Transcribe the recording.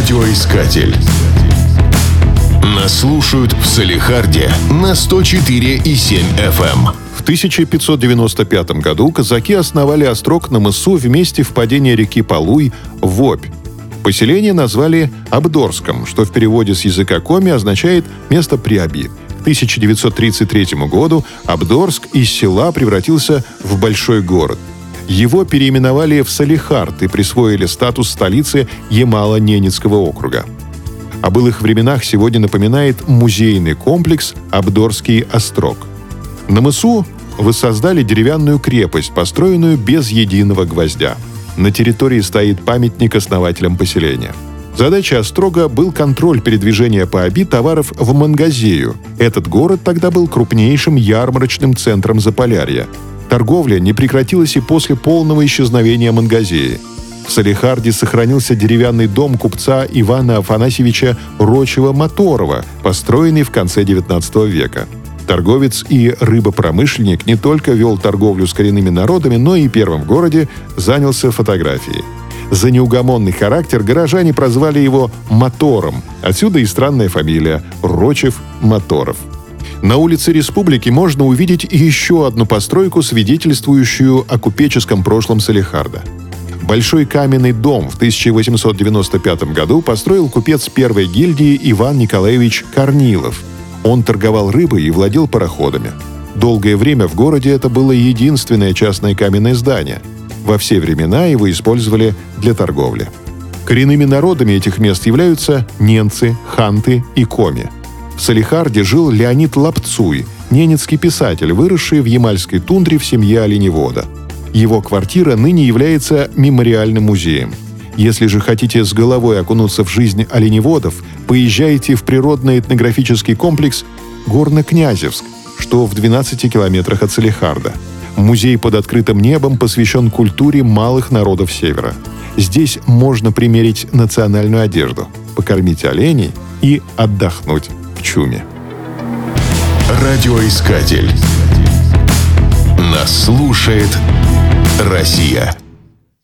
Радиоискатель. Нас слушают в Салихарде на 104,7 FM. В 1595 году казаки основали острог на мысу в месте впадения реки Полуй в Обь. Поселение назвали Абдорском, что в переводе с языка коми означает «место Приаби». К 1933 году Абдорск из села превратился в большой город. Его переименовали в Салихард и присвоили статус столицы Ямало-Ненецкого округа. О былых временах сегодня напоминает музейный комплекс «Абдорский острог». На мысу воссоздали деревянную крепость, построенную без единого гвоздя. На территории стоит памятник основателям поселения. Задача Острога был контроль передвижения по Аби товаров в Мангазею. Этот город тогда был крупнейшим ярмарочным центром Заполярья. Торговля не прекратилась и после полного исчезновения Мангазеи. В Салихарде сохранился деревянный дом купца Ивана Афанасьевича Рочева-Моторова, построенный в конце XIX века. Торговец и рыбопромышленник не только вел торговлю с коренными народами, но и первым в городе занялся фотографией. За неугомонный характер горожане прозвали его «мотором», отсюда и странная фамилия – Рочев-Моторов. На улице Республики можно увидеть еще одну постройку, свидетельствующую о купеческом прошлом Салихарда. Большой каменный дом в 1895 году построил купец первой гильдии Иван Николаевич Корнилов. Он торговал рыбой и владел пароходами. Долгое время в городе это было единственное частное каменное здание. Во все времена его использовали для торговли. Коренными народами этих мест являются ненцы, ханты и коми – в Салихарде жил Леонид Лапцуй, ненецкий писатель, выросший в ямальской тундре в семье оленевода. Его квартира ныне является мемориальным музеем. Если же хотите с головой окунуться в жизнь оленеводов, поезжайте в природно-этнографический комплекс Горно-Князевск, что в 12 километрах от Салихарда. Музей под открытым небом посвящен культуре малых народов Севера. Здесь можно примерить национальную одежду, покормить оленей и отдохнуть чуме. Радиоискатель. Нас слушает Россия.